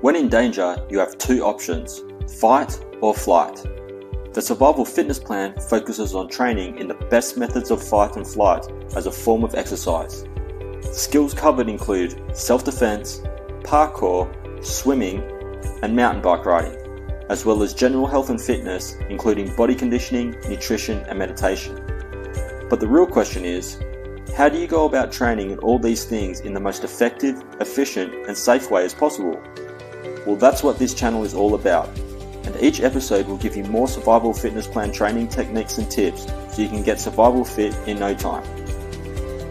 When in danger, you have two options fight or flight. The survival fitness plan focuses on training in the best methods of fight and flight as a form of exercise. Skills covered include self defense, parkour, swimming, and mountain bike riding, as well as general health and fitness, including body conditioning, nutrition, and meditation. But the real question is how do you go about training in all these things in the most effective, efficient, and safe way as possible? Well, that's what this channel is all about. And each episode will give you more survival fitness plan training techniques and tips so you can get survival fit in no time.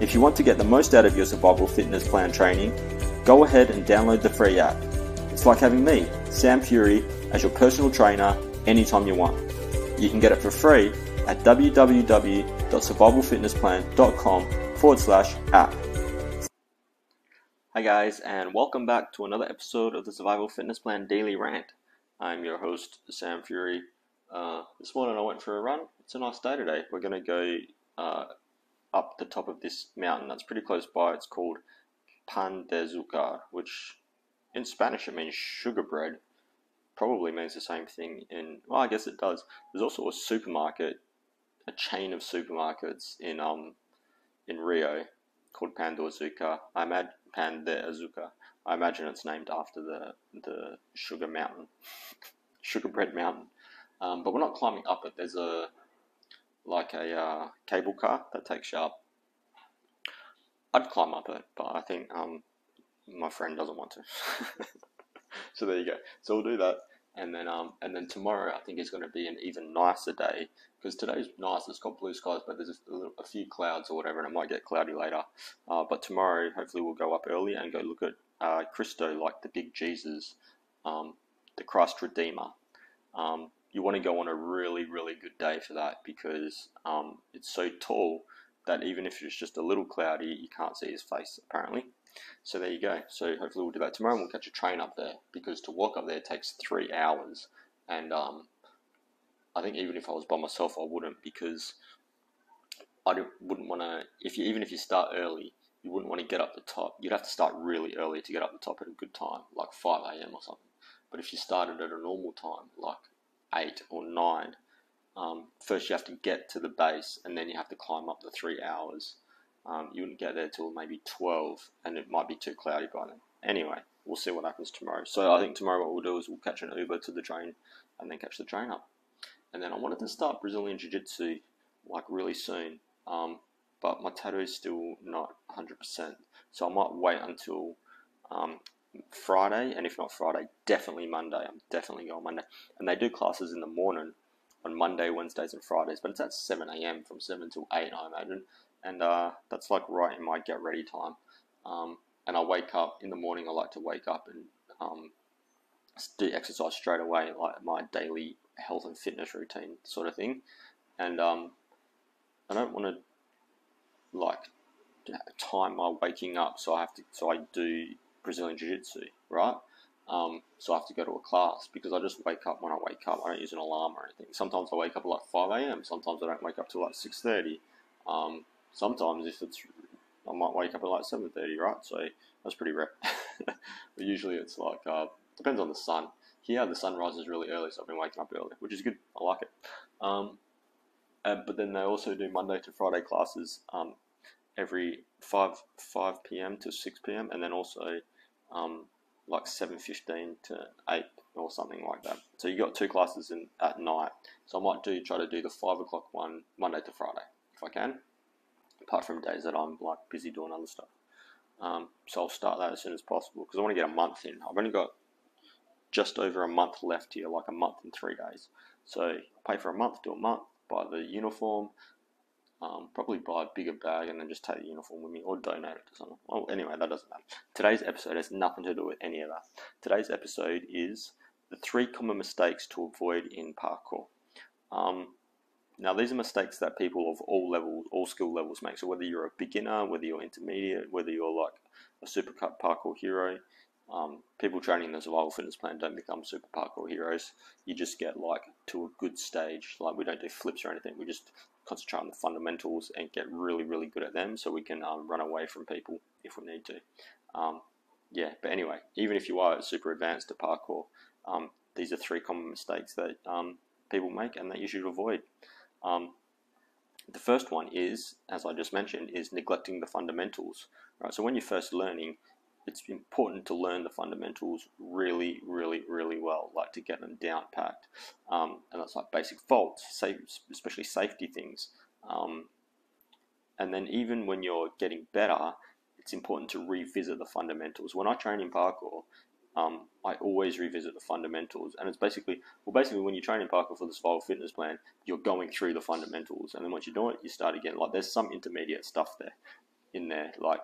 If you want to get the most out of your survival fitness plan training, go ahead and download the free app. It's like having me, Sam Fury, as your personal trainer anytime you want. You can get it for free at www.survivalfitnessplan.com forward slash app. Hi guys, and welcome back to another episode of the Survival Fitness Plan Daily Rant. I'm your host, Sam Fury. Uh, this morning I went for a run. It's a nice day today. We're going to go uh, up the top of this mountain that's pretty close by. It's called Pan de Azúcar, which in Spanish it means sugar bread. Probably means the same thing in, well, I guess it does. There's also a supermarket, a chain of supermarkets in um in Rio called Pan de Azúcar. I imagine Pan de Azúcar. I imagine it's named after the the sugar mountain, sugar bread mountain. Um, but we're not climbing up it. There's a like a uh, cable car that takes you up. I'd climb up it, but I think um, my friend doesn't want to. so there you go. So we'll do that, and then um, and then tomorrow I think is going to be an even nicer day because today's nice. It's got blue skies, but there's a, little, a few clouds or whatever, and it might get cloudy later. Uh, but tomorrow, hopefully, we'll go up early and go look at uh, Cristo, like the big Jesus, um, the Christ Redeemer. Um, you want to go on a really, really good day for that because um, it's so tall that even if it's just a little cloudy, you can't see his face apparently. So there you go. So hopefully we'll do that tomorrow and we'll catch a train up there because to walk up there takes three hours. And um, I think even if I was by myself, I wouldn't because I wouldn't want to. If you even if you start early, you wouldn't want to get up the top. You'd have to start really early to get up the top at a good time, like 5 a.m. or something. But if you started at a normal time, like 8 or 9, um, first you have to get to the base and then you have to climb up the three hours. Um, you wouldn't get there till maybe 12 and it might be too cloudy by then. Anyway, we'll see what happens tomorrow. So I think tomorrow what we'll do is we'll catch an Uber to the train and then catch the train up. And then I wanted to start Brazilian Jiu Jitsu like really soon. Um, but my tattoo is still not 100%. So I might wait until um, Friday, and if not Friday, definitely Monday. I'm definitely going Monday. And they do classes in the morning on Monday, Wednesdays, and Fridays, but it's at 7 a.m. from 7 till 8, I imagine. And uh, that's like right in my get ready time. Um, and I wake up in the morning, I like to wake up and um, do exercise straight away, like my daily health and fitness routine sort of thing. And um, I don't want to like time my waking up, so I have to so I do Brazilian Jiu Jitsu, right? Um, so I have to go to a class because I just wake up when I wake up. I don't use an alarm or anything. Sometimes I wake up at like five a.m. Sometimes I don't wake up till like six thirty. Um, sometimes if it's I might wake up at like seven thirty, right? So that's pretty rare. but usually it's like uh, depends on the sun. Here the sun rises really early, so I've been waking up early, which is good. I like it. Um, uh, but then they also do Monday to Friday classes um, every 5 5 p.m. to 6 p.m. and then also um, like 7:15 to 8 or something like that. So you got two classes in at night. So I might do try to do the five o'clock one Monday to Friday if I can. Apart from days that I'm like busy doing other stuff. Um, so I'll start that as soon as possible because I want to get a month in. I've only got just over a month left here, like a month and three days. So pay for a month, do a month, buy the uniform, um, probably buy a bigger bag and then just take the uniform with me or donate it to someone. Well, anyway, that doesn't matter. Today's episode has nothing to do with any of that. Today's episode is the three common mistakes to avoid in parkour. Um, now, these are mistakes that people of all levels, all skill levels make. So, whether you're a beginner, whether you're intermediate, whether you're like a super parkour hero, um, people training in the survival fitness plan don't become super parkour heroes. You just get like to a good stage. Like we don't do flips or anything. We just concentrate on the fundamentals and get really, really good at them, so we can um, run away from people if we need to. Um, yeah, but anyway, even if you are super advanced at parkour, um, these are three common mistakes that um, people make and that you should avoid. Um, the first one is, as I just mentioned, is neglecting the fundamentals. Right. So when you're first learning, it's important to learn the fundamentals really, really, really well, like to get them down packed. Um, and that's like basic vaults, safe, especially safety things. Um, and then even when you're getting better, it's important to revisit the fundamentals. When I train in parkour, um, I always revisit the fundamentals, and it's basically well, basically when you train in parkour for the survival fitness plan, you're going through the fundamentals, and then once you do it, you start again. Like there's some intermediate stuff there, in there, like,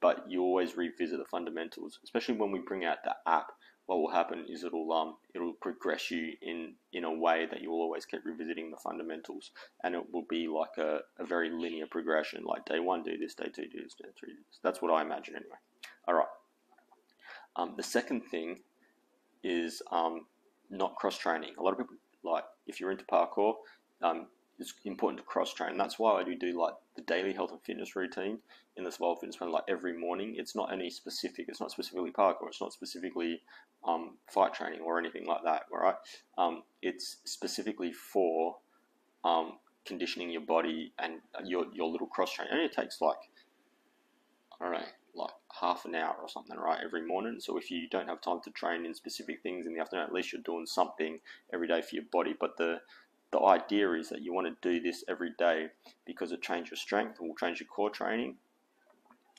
but you always revisit the fundamentals, especially when we bring out the app. What will happen is it'll um it'll progress you in in a way that you will always keep revisiting the fundamentals, and it will be like a, a very linear progression. Like day one, do this, day two, do this, day three, do this. That's what I imagine anyway. All right. Um, the second thing is um, not cross training. A lot of people like if you're into parkour, um, it's important to cross train. That's why I do do like the daily health and fitness routine in the Survival Fitness Plan, like every morning. It's not any specific. It's not specifically parkour. It's not specifically um, fight training or anything like that. Right? Um, it's specifically for um, conditioning your body and your your little cross training. And it takes like know like half an hour or something, right, every morning. So if you don't have time to train in specific things in the afternoon, at least you're doing something every day for your body. But the the idea is that you want to do this every day because it changes your strength and will change your core training,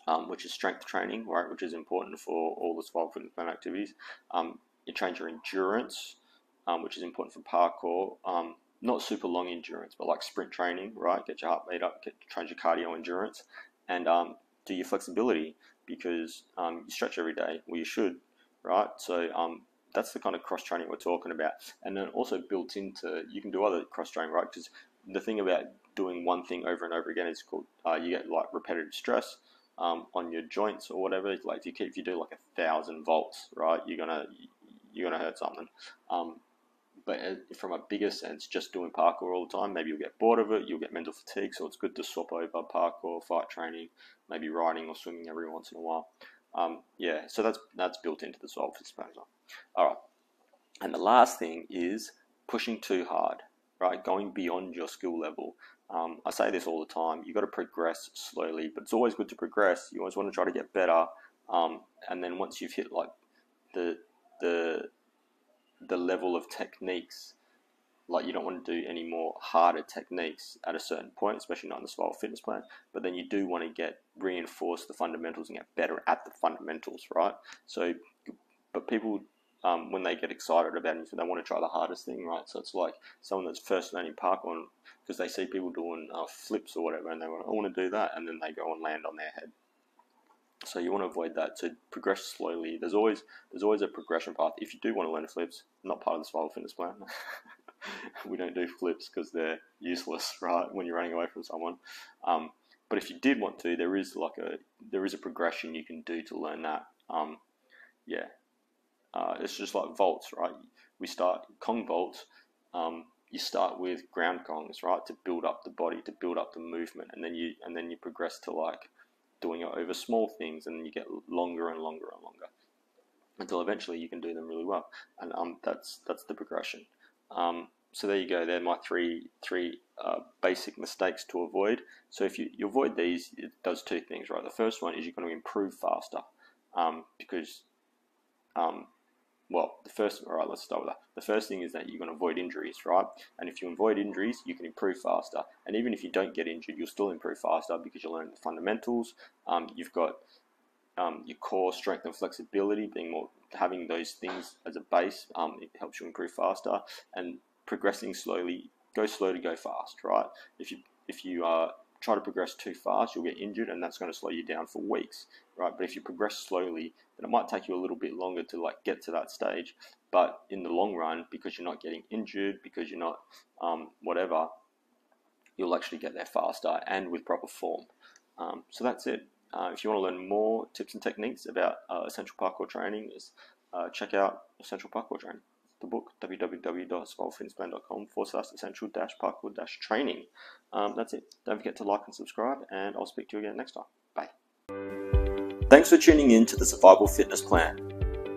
um, which is strength training, right, which is important for all the survival fitness plan activities. Um, it changes your endurance, um, which is important for parkour. Um, not super long endurance, but like sprint training, right? Get your heart rate up, get train your cardio endurance, and um, do your flexibility because um, you stretch every day, well, you should, right? So um, that's the kind of cross training we're talking about. And then also built into, you can do other cross training, right? Because the thing about doing one thing over and over again is called, uh, you get like repetitive stress. Um, on your joints or whatever, like if you if you do like a thousand vaults, right, you're gonna you're gonna hurt something. Um, but uh, from a bigger sense, just doing parkour all the time, maybe you'll get bored of it, you'll get mental fatigue, so it's good to swap over parkour, fight training, maybe riding or swimming every once in a while. Um, yeah, so that's that's built into the solve exposure. All right, and the last thing is pushing too hard, right? Going beyond your skill level. Um, I say this all the time. You've got to progress slowly, but it's always good to progress. You always want to try to get better, um, and then once you've hit like the the the level of techniques. Like you don't want to do any more harder techniques at a certain point, especially not in the survival fitness plan. But then you do want to get reinforce the fundamentals and get better at the fundamentals, right? So, but people um, when they get excited about anything, they want to try the hardest thing, right? So it's like someone that's first learning parkour because they see people doing uh, flips or whatever, and they want, I want to do that, and then they go and land on their head. So you want to avoid that. So progress slowly. There's always there's always a progression path. If you do want to learn flips, not part of the survival fitness plan. we don't do flips because they're useless, right? When you're running away from someone. Um, but if you did want to, there is like a there is a progression you can do to learn that. Um, yeah, uh, it's just like vaults, right? We start Kong vaults. Um, you start with ground kongs, right, to build up the body, to build up the movement, and then you and then you progress to like doing it over small things, and you get longer and longer and longer until eventually you can do them really well. And um, that's that's the progression. Um, so there you go. They're my three three uh, basic mistakes to avoid. So if you, you avoid these, it does two things, right? The first one is you're going to improve faster um, because um, well, the first, all right, let's start with that. The first thing is that you're going to avoid injuries, right? And if you avoid injuries, you can improve faster. And even if you don't get injured, you'll still improve faster because you learn the fundamentals. Um, you've got um, your core strength and flexibility, being more having those things as a base. Um, it helps you improve faster and progressing slowly. Go slow to go fast, right? If you if you uh, try to progress too fast, you'll get injured, and that's going to slow you down for weeks, right? But if you progress slowly, then it might take you a little bit longer to like get to that stage. But in the long run, because you're not getting injured, because you're not um, whatever, you'll actually get there faster and with proper form. Um, so that's it. Uh, if you want to learn more tips and techniques about uh, essential parkour training, is uh, check out essential parkour training the book, www.survivalfitnessplan.com forward slash essential dash parkour dash training. Um, that's it. Don't forget to like and subscribe, and I'll speak to you again next time. Bye. Thanks for tuning in to the Survival Fitness Plan.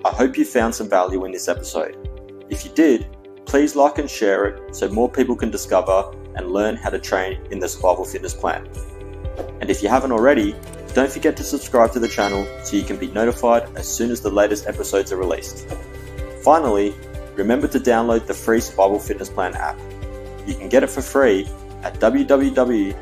I hope you found some value in this episode. If you did, please like and share it so more people can discover and learn how to train in the Survival Fitness Plan. And if you haven't already, don't forget to subscribe to the channel so you can be notified as soon as the latest episodes are released. Finally, remember to download the free Survival Fitness Plan app. You can get it for free at www.survivalfitnessplan.com